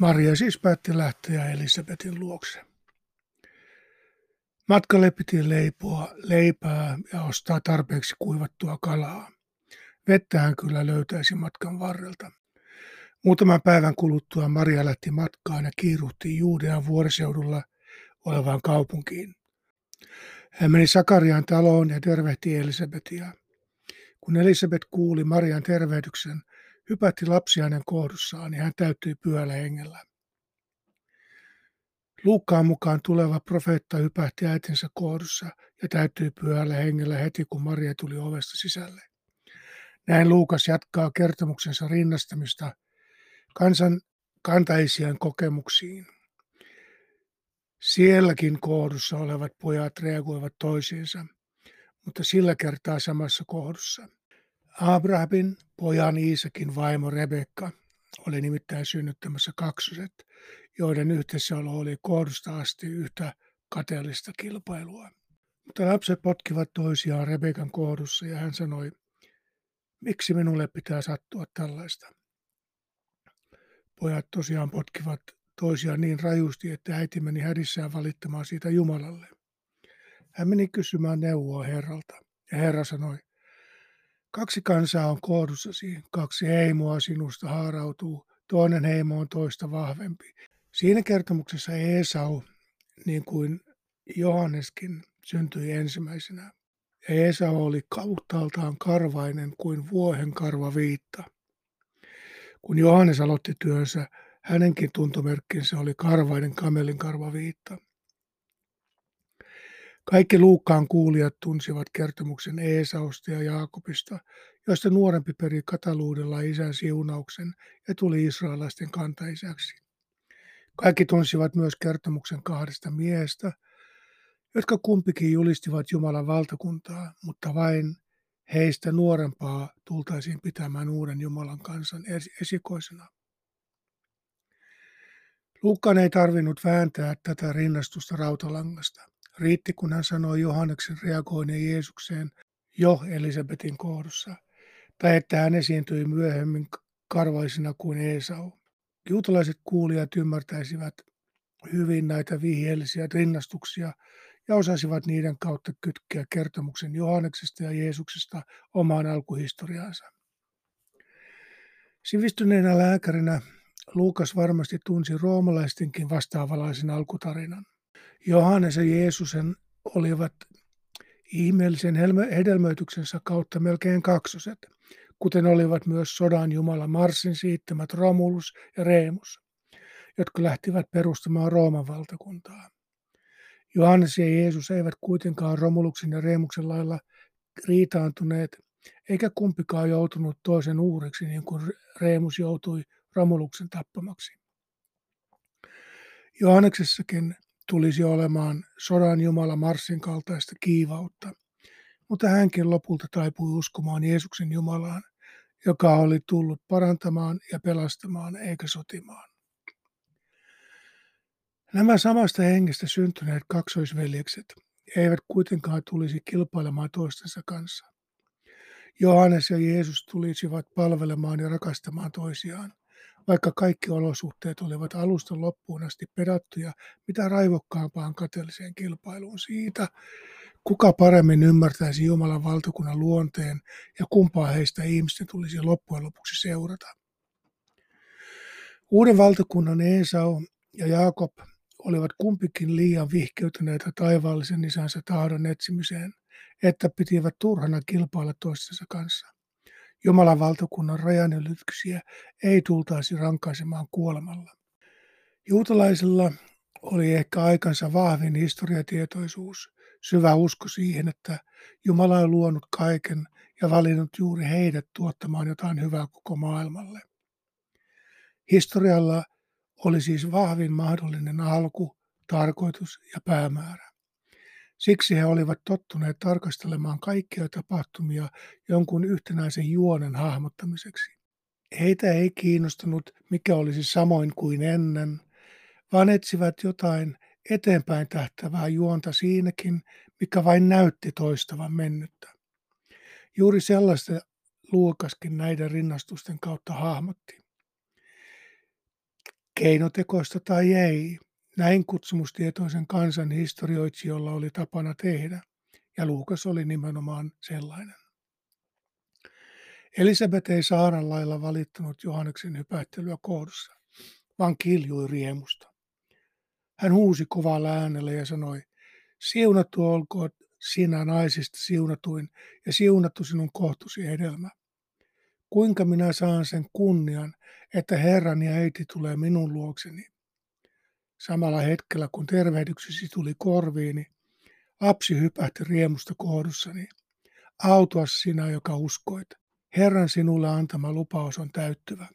Maria siis päätti lähteä Elisabetin luokse. Matkalle piti leipoa leipää ja ostaa tarpeeksi kuivattua kalaa. Vettä hän kyllä löytäisi matkan varrelta. Muutaman päivän kuluttua Maria lähti matkaan ja kiiruhti Juudean vuoriseudulla olevaan kaupunkiin. Hän meni Sakarian taloon ja tervehti Elisabetia. Kun Elisabet kuuli Marian tervehdyksen, hypätti lapsi hänen kohdussaan ja hän täyttyi pyöllä hengellä. Luukkaan mukaan tuleva profeetta hypähti äitinsä kohdussa ja täyttyi pyöllä hengellä heti, kun Maria tuli ovesta sisälle. Näin Luukas jatkaa kertomuksensa rinnastamista kansan kantaisian kokemuksiin. Sielläkin kohdussa olevat pojat reagoivat toisiinsa, mutta sillä kertaa samassa kohdussa. Abrahamin pojan Iisakin vaimo Rebekka oli nimittäin synnyttämässä kaksoset, joiden yhteisöolo oli kohdusta asti yhtä kateellista kilpailua. Mutta lapset potkivat toisiaan Rebekan kohdussa ja hän sanoi, miksi minulle pitää sattua tällaista. Pojat tosiaan potkivat toisiaan niin rajusti, että äiti meni hädissään valittamaan siitä Jumalalle. Hän meni kysymään neuvoa Herralta, ja Herra sanoi, kaksi kansaa on kohdussasi, kaksi heimoa sinusta haarautuu, toinen heimo on toista vahvempi. Siinä kertomuksessa Esau, niin kuin Johanneskin, syntyi ensimmäisenä. Ja Esau oli kauttaaltaan karvainen kuin vuohen karva viitta. Kun Johannes aloitti työnsä, hänenkin tuntomerkkinsä oli karvainen kamelin karvaviitta. Kaikki Luukkaan kuulijat tunsivat kertomuksen Eesausta ja Jaakobista, joista nuorempi peri kataluudella isän siunauksen ja tuli israelaisten kantaisäksi. Kaikki tunsivat myös kertomuksen kahdesta miehestä, jotka kumpikin julistivat Jumalan valtakuntaa, mutta vain heistä nuorempaa tultaisiin pitämään uuden Jumalan kansan esikoisena. Luukkaan ei tarvinnut vääntää tätä rinnastusta rautalangasta. Riitti, kun hän sanoi Johanneksen reagoineen Jeesukseen jo Elisabetin kohdussa, tai että hän esiintyi myöhemmin karvaisena kuin Esau. Juutalaiset kuulijat ymmärtäisivät hyvin näitä vihjeellisiä rinnastuksia ja osasivat niiden kautta kytkeä kertomuksen Johanneksesta ja Jeesuksesta omaan alkuhistoriaansa. Sivistyneenä lääkärinä Luukas varmasti tunsi roomalaistenkin vastaavalaisen alkutarinan. Johannes ja Jeesusen olivat ihmeellisen hedelmöityksensä kautta melkein kaksoset, kuten olivat myös sodan jumala Marsin siittämät Romulus ja Reemus, jotka lähtivät perustamaan Rooman valtakuntaa. Johannes ja Jeesus eivät kuitenkaan Romuluksen ja Reemuksen lailla riitaantuneet, eikä kumpikaan joutunut toisen uhriksi niin kuin Reemus joutui Romuluksen tappamaksi. Johanneksessakin tulisi olemaan sodan Jumala Marsin kaltaista kiivautta, mutta hänkin lopulta taipui uskomaan Jeesuksen Jumalaan, joka oli tullut parantamaan ja pelastamaan eikä sotimaan. Nämä samasta hengestä syntyneet kaksoisveljekset eivät kuitenkaan tulisi kilpailemaan toistensa kanssa. Johannes ja Jeesus tulisivat palvelemaan ja rakastamaan toisiaan vaikka kaikki olosuhteet olivat alusta loppuun asti pedattuja mitä raivokkaampaan kateelliseen kilpailuun siitä, kuka paremmin ymmärtäisi Jumalan valtakunnan luonteen ja kumpaa heistä ihmisten tulisi loppujen lopuksi seurata. Uuden valtakunnan Esau ja Jaakob olivat kumpikin liian vihkeytyneitä taivaallisen isänsä tahdon etsimiseen, että pitivät turhana kilpailla toistensa kanssa. Jumalan valtakunnan rajanylityksiä ei tultaisi rankaisemaan kuolemalla. Juutalaisilla oli ehkä aikansa vahvin historiatietoisuus, syvä usko siihen, että Jumala on luonut kaiken ja valinnut juuri heidät tuottamaan jotain hyvää koko maailmalle. Historialla oli siis vahvin mahdollinen alku, tarkoitus ja päämäärä. Siksi he olivat tottuneet tarkastelemaan kaikkia tapahtumia jonkun yhtenäisen juonen hahmottamiseksi. Heitä ei kiinnostanut, mikä olisi samoin kuin ennen, vaan etsivät jotain eteenpäin tähtävää juonta siinäkin, mikä vain näytti toistavan mennyttä. Juuri sellaista Luukaskin näiden rinnastusten kautta hahmotti. keinotekoista tai ei, näin kutsumustietoisen kansan historioitsijoilla oli tapana tehdä, ja Luukas oli nimenomaan sellainen. Elisabeth ei Saaran lailla valittanut Johanneksen hypättelyä kohdussa, vaan kiljui riemusta. Hän huusi kovalla äänellä ja sanoi, siunattu olkoon sinä naisista siunatuin ja siunattu sinun kohtusi hedelmä. Kuinka minä saan sen kunnian, että Herrani äiti tulee minun luokseni? Samalla hetkellä, kun tervehdyksesi tuli korviini, lapsi hypähti riemusta kohdussani. Autua sinä, joka uskoit. Herran sinulle antama lupaus on täyttyvä.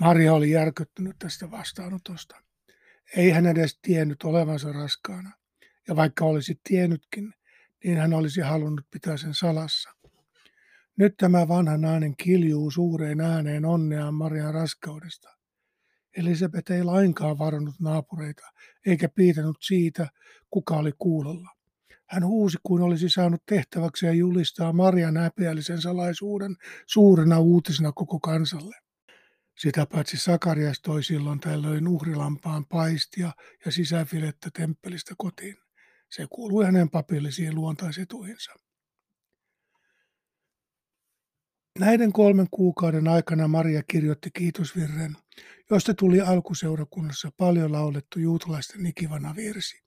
Maria oli järkyttynyt tästä vastaanotosta. Ei hän edes tiennyt olevansa raskaana, ja vaikka olisi tiennytkin, niin hän olisi halunnut pitää sen salassa. Nyt tämä vanha nainen kiljuu suureen ääneen onneaan Marian raskaudesta. Elisabeth ei lainkaan varannut naapureita, eikä piitannut siitä, kuka oli kuulolla. Hän huusi kuin olisi saanut tehtäväksi ja julistaa Marian häpeällisen salaisuuden suurena uutisena koko kansalle. Sitä paitsi Sakarias toi silloin tällöin uhrilampaan paistia ja sisäfilettä temppelistä kotiin. Se kuului hänen papillisiin luontaisetuihinsa. Näiden kolmen kuukauden aikana Maria kirjoitti kiitosvirren, josta tuli alkuseurakunnassa paljon laulettu juutalaisten ikivana virsi.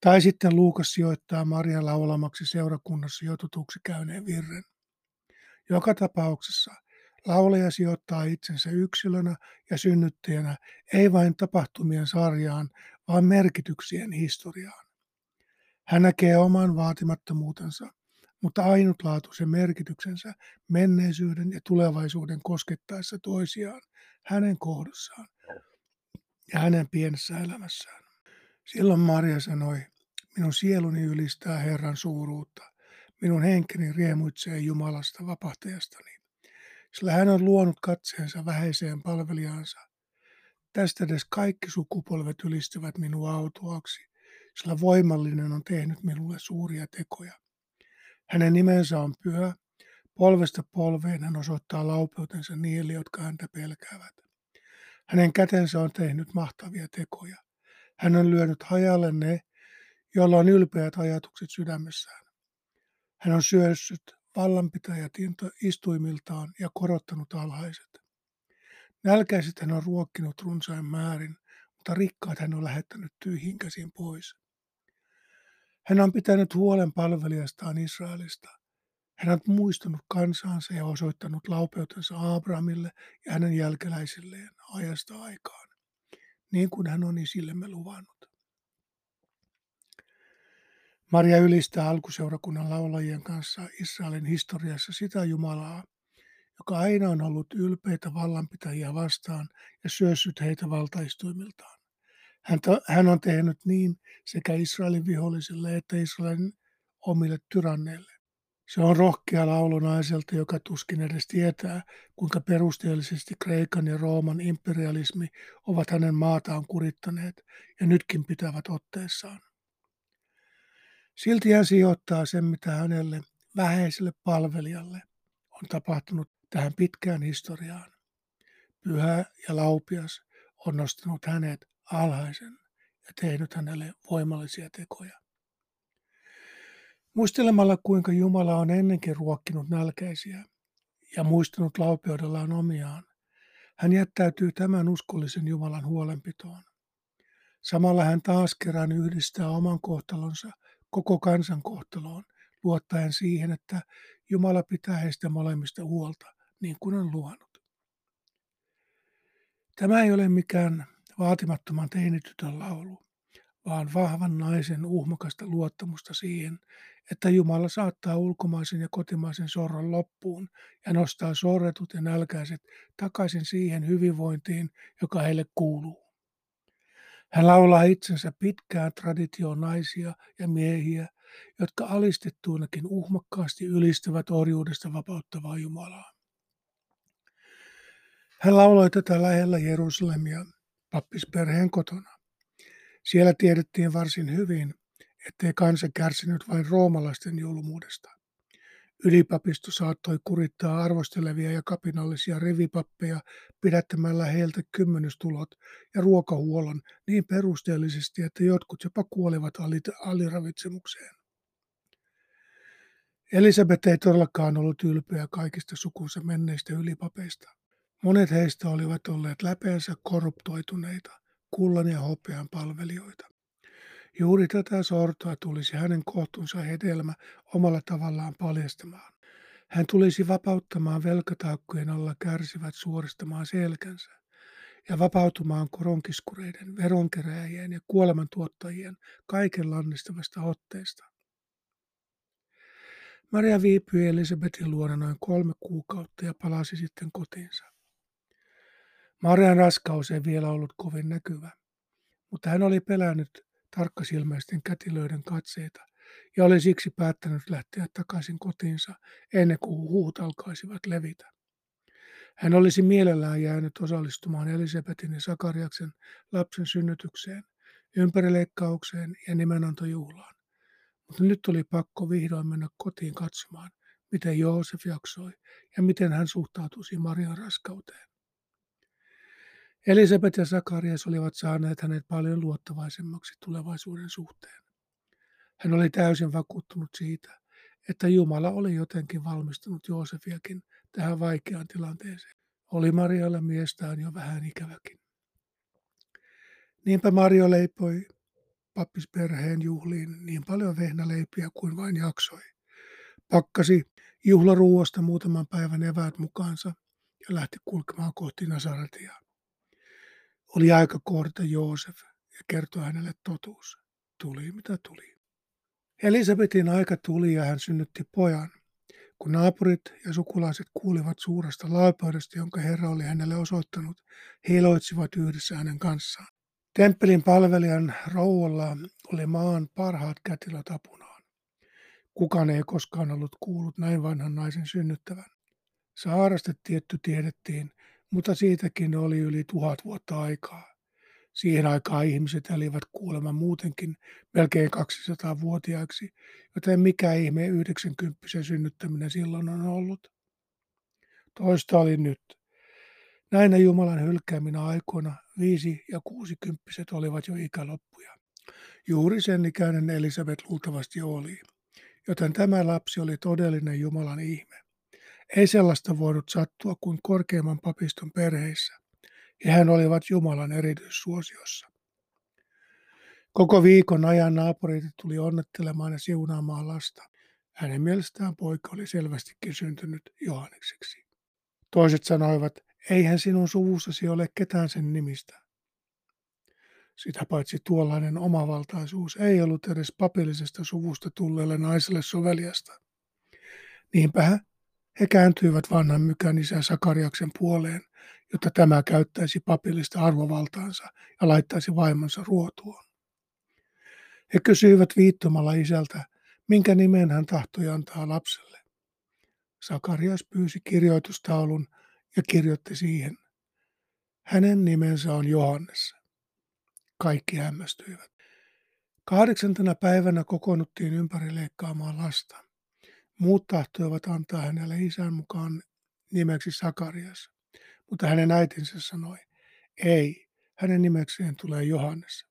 Tai sitten Luukas sijoittaa Maria laulamaksi seurakunnassa jo tutuksi käyneen virren. Joka tapauksessa laulaja sijoittaa itsensä yksilönä ja synnyttäjänä ei vain tapahtumien sarjaan, vaan merkityksien historiaan. Hän näkee oman vaatimattomuutensa, mutta ainutlaatuisen merkityksensä menneisyyden ja tulevaisuuden koskettaessa toisiaan hänen kohdassaan ja hänen pienessä elämässään. Silloin Maria sanoi, minun sieluni ylistää Herran suuruutta, minun henkeni riemuitsee Jumalasta vapahtajastani, sillä hän on luonut katseensa vähäiseen palvelijaansa. Tästä edes kaikki sukupolvet ylistävät minua autuaksi, sillä voimallinen on tehnyt minulle suuria tekoja. Hänen nimensä on pyhä, polvesta polveen hän osoittaa laupeutensa niille, jotka häntä pelkäävät. Hänen kätensä on tehnyt mahtavia tekoja. Hän on lyönyt hajalle ne, joilla on ylpeät ajatukset sydämessään. Hän on syössyt vallanpitäjät istuimiltaan ja korottanut alhaiset. Nälkäiset hän on ruokkinut runsain määrin, mutta rikkaat hän on lähettänyt tyhjin käsin pois. Hän on pitänyt huolen palvelijastaan Israelista. Hän on muistanut kansaansa ja osoittanut laupeutensa Abrahamille ja hänen jälkeläisilleen ajasta aikaan, niin kuin hän on isillemme luvannut. Maria ylistää alkuseurakunnan laulajien kanssa Israelin historiassa sitä Jumalaa, joka aina on ollut ylpeitä vallanpitäjiä vastaan ja syössyt heitä valtaistuimiltaan. Hän on tehnyt niin sekä Israelin vihollisille että Israelin omille tyranneille. Se on rohkea laulu naiselta, joka tuskin edes tietää, kuinka perusteellisesti Kreikan ja Rooman imperialismi ovat hänen maataan kurittaneet ja nytkin pitävät otteessaan. Silti hän sijoittaa sen, mitä hänelle vähäiselle palvelijalle on tapahtunut tähän pitkään historiaan. Pyhä ja laupias on nostanut hänet alhaisen ja tehnyt hänelle voimallisia tekoja. Muistelemalla, kuinka Jumala on ennenkin ruokkinut nälkäisiä ja muistanut laupeudellaan omiaan, hän jättäytyy tämän uskollisen Jumalan huolenpitoon. Samalla hän taas kerran yhdistää oman kohtalonsa koko kansan kohtaloon, luottaen siihen, että Jumala pitää heistä molemmista huolta, niin kuin on luvannut. Tämä ei ole mikään vaatimattoman teinitytön laulu, vaan vahvan naisen uhmakasta luottamusta siihen, että Jumala saattaa ulkomaisen ja kotimaisen sorron loppuun ja nostaa sorretut ja nälkäiset takaisin siihen hyvinvointiin, joka heille kuuluu. Hän laulaa itsensä pitkään traditioon naisia ja miehiä, jotka alistettuinakin uhmakkaasti ylistävät orjuudesta vapauttavaa Jumalaa. Hän lauloi tätä lähellä Jerusalemia pappisperheen kotona. Siellä tiedettiin varsin hyvin, ettei kansa kärsinyt vain roomalaisten julmuudesta. Ylipapisto saattoi kurittaa arvostelevia ja kapinallisia rivipappeja pidättämällä heiltä kymmenystulot ja ruokahuollon niin perusteellisesti, että jotkut jopa kuolivat aliravitsemukseen. Elisabeth ei todellakaan ollut ylpeä kaikista sukunsa menneistä ylipapeista. Monet heistä olivat olleet läpeensä korruptoituneita, kullan ja hopean palvelijoita. Juuri tätä sortoa tulisi hänen kohtunsa hedelmä omalla tavallaan paljastamaan. Hän tulisi vapauttamaan velkataakkojen alla kärsivät suoristamaan selkänsä ja vapautumaan koronkiskureiden, veronkeräjien ja kuolemantuottajien kaiken lannistavasta otteesta. Maria viipyi Elisabetin luona noin kolme kuukautta ja palasi sitten kotiinsa. Marian raskaus ei vielä ollut kovin näkyvä, mutta hän oli pelännyt tarkkasilmäisten kätilöiden katseita ja oli siksi päättänyt lähteä takaisin kotiinsa ennen kuin huut alkaisivat levitä. Hän olisi mielellään jäänyt osallistumaan Elisabetin ja Sakariaksen lapsen synnytykseen, ympärileikkaukseen ja nimenantojuhlaan. Mutta nyt oli pakko vihdoin mennä kotiin katsomaan, miten Joosef jaksoi ja miten hän suhtautuisi Marian raskauteen. Elisabeth ja Sakarias olivat saaneet hänet paljon luottavaisemmaksi tulevaisuuden suhteen. Hän oli täysin vakuuttunut siitä, että Jumala oli jotenkin valmistunut Joosefiakin tähän vaikeaan tilanteeseen. Oli Marialla miestään jo vähän ikäväkin. Niinpä Mario leipoi pappisperheen juhliin niin paljon vehnäleipiä kuin vain jaksoi. Pakkasi juhlaruuasta muutaman päivän eväät mukaansa ja lähti kulkemaan kohti Nasaretia. Oli aika kohdata Joosef ja kertoa hänelle totuus. Tuli mitä tuli. Elisabetin aika tuli ja hän synnytti pojan. Kun naapurit ja sukulaiset kuulivat suuresta laapaudesta, jonka Herra oli hänelle osoittanut, he iloitsivat yhdessä hänen kanssaan. Temppelin palvelijan rouvalla oli maan parhaat kätilöt apunaan. Kukaan ei koskaan ollut kuullut näin vanhan naisen synnyttävän. Saarasta tietty tiedettiin, mutta siitäkin oli yli tuhat vuotta aikaa. Siihen aikaan ihmiset elivät kuulemma muutenkin melkein 200-vuotiaiksi, joten mikä ihme 90 synnyttäminen silloin on ollut. Toista oli nyt. Näinä Jumalan hylkääminä aikoina viisi- ja kuusikymppiset olivat jo ikäloppuja. Juuri sen ikäinen Elisabeth luultavasti oli, joten tämä lapsi oli todellinen Jumalan ihme. Ei sellaista voinut sattua kuin korkeimman papiston perheissä, ja hän olivat Jumalan erityissuosiossa. Koko viikon ajan naapurit tuli onnettelemaan ja siunaamaan lasta. Hänen mielestään poika oli selvästikin syntynyt Johannekseksi. Toiset sanoivat, eihän sinun suvussasi ole ketään sen nimistä. Sitä paitsi tuollainen omavaltaisuus ei ollut edes papillisesta suvusta tulleelle naiselle soveliasta. Niinpä he kääntyivät vanhan mykän isä Sakariaksen puoleen, jotta tämä käyttäisi papillista arvovaltaansa ja laittaisi vaimonsa ruotuun. He kysyivät viittomalla isältä, minkä nimen hän tahtoi antaa lapselle. Sakarias pyysi kirjoitustaulun ja kirjoitti siihen. Hänen nimensä on Johannes. Kaikki hämmästyivät. Kahdeksantena päivänä kokoonnuttiin ympäri leikkaamaan lasta. Muut tahtoivat antaa hänelle isän mukaan nimeksi Sakarias, mutta hänen äitinsä sanoi, ei, hänen nimekseen tulee Johannes.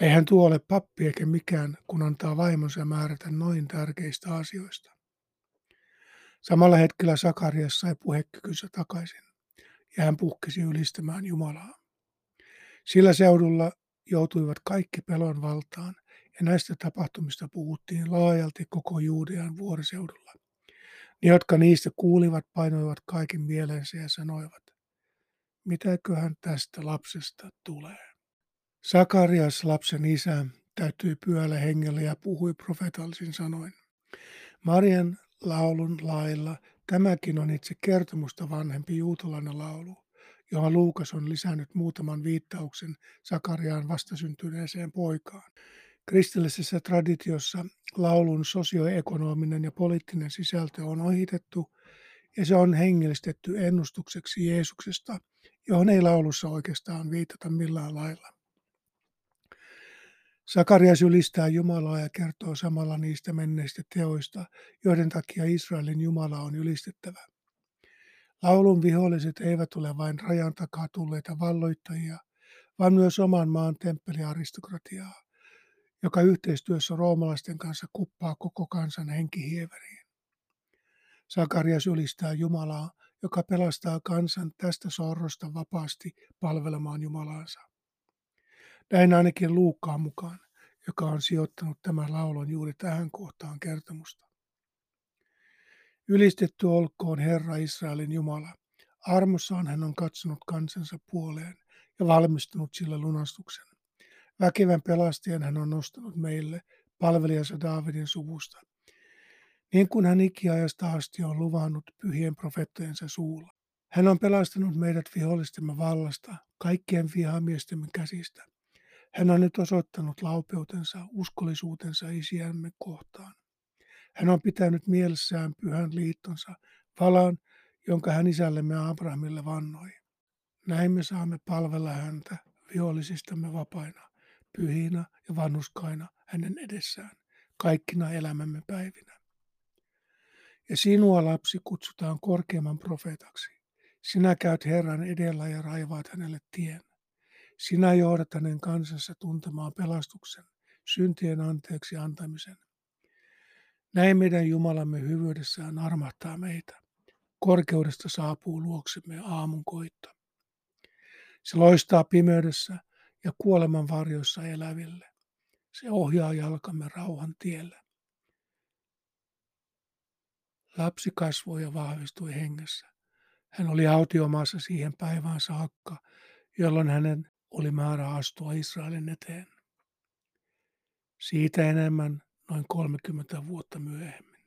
Ei hän tuo ole pappi eikä mikään, kun antaa vaimonsa määrätä noin tärkeistä asioista. Samalla hetkellä Sakarias sai puhekykynsä takaisin, ja hän puhkesi ylistämään Jumalaa. Sillä seudulla joutuivat kaikki pelon valtaan, ja näistä tapahtumista puhuttiin laajalti koko Juudean vuoriseudulla. Ne, jotka niistä kuulivat, painoivat kaiken mielensä ja sanoivat, mitäköhän tästä lapsesta tulee. Sakarias, lapsen isä, täytyi pyöllä hengellä ja puhui profetallisin sanoin. Marian laulun lailla tämäkin on itse kertomusta vanhempi juutalainen laulu, johon Luukas on lisännyt muutaman viittauksen Sakariaan vastasyntyneeseen poikaan. Kristillisessä traditiossa laulun sosioekonominen ja poliittinen sisältö on ohitettu ja se on hengellistetty ennustukseksi Jeesuksesta, johon ei laulussa oikeastaan viitata millään lailla. Sakarias ylistää Jumalaa ja kertoo samalla niistä menneistä teoista, joiden takia Israelin Jumala on ylistettävä. Laulun viholliset eivät ole vain rajan takaa tulleita valloittajia, vaan myös oman maan temppeliaristokratiaa, joka yhteistyössä roomalaisten kanssa kuppaa koko kansan henkihieveriin. Sakarias ylistää Jumalaa, joka pelastaa kansan tästä sorrosta vapaasti palvelemaan Jumalaansa. Näin ainakin Luukkaan mukaan, joka on sijoittanut tämän laulun juuri tähän kohtaan kertomusta. Ylistetty olkoon Herra Israelin Jumala. Armossaan hän on katsonut kansansa puoleen ja valmistunut sille lunastuksen. Väkevän pelastajan hän on nostanut meille palvelijansa Daavidin suvusta, niin kuin hän ikiajasta asti on luvannut pyhien profettojensa suulla. Hän on pelastanut meidät vihollistemme vallasta, kaikkien vihamiestemme käsistä. Hän on nyt osoittanut laupeutensa, uskollisuutensa isiämme kohtaan. Hän on pitänyt mielessään pyhän liittonsa, valan, jonka hän isällemme Abrahamille vannoi. Näin me saamme palvella häntä vihollisistamme vapaina, pyhinä ja vanhuskaina hänen edessään, kaikkina elämämme päivinä. Ja sinua, lapsi, kutsutaan korkeamman profeetaksi. Sinä käyt Herran edellä ja raivaat hänelle tien. Sinä johdat hänen kansansa tuntemaan pelastuksen, syntien anteeksi antamisen. Näin meidän Jumalamme hyvyydessään armahtaa meitä. Korkeudesta saapuu luoksemme aamun koitto. Se loistaa pimeydessä ja kuoleman varjoissa eläville. Se ohjaa jalkamme rauhan tielle. Lapsi kasvoi ja vahvistui hengessä. Hän oli autiomaassa siihen päivään saakka, jolloin hänen oli määrä astua Israelin eteen. Siitä enemmän noin 30 vuotta myöhemmin.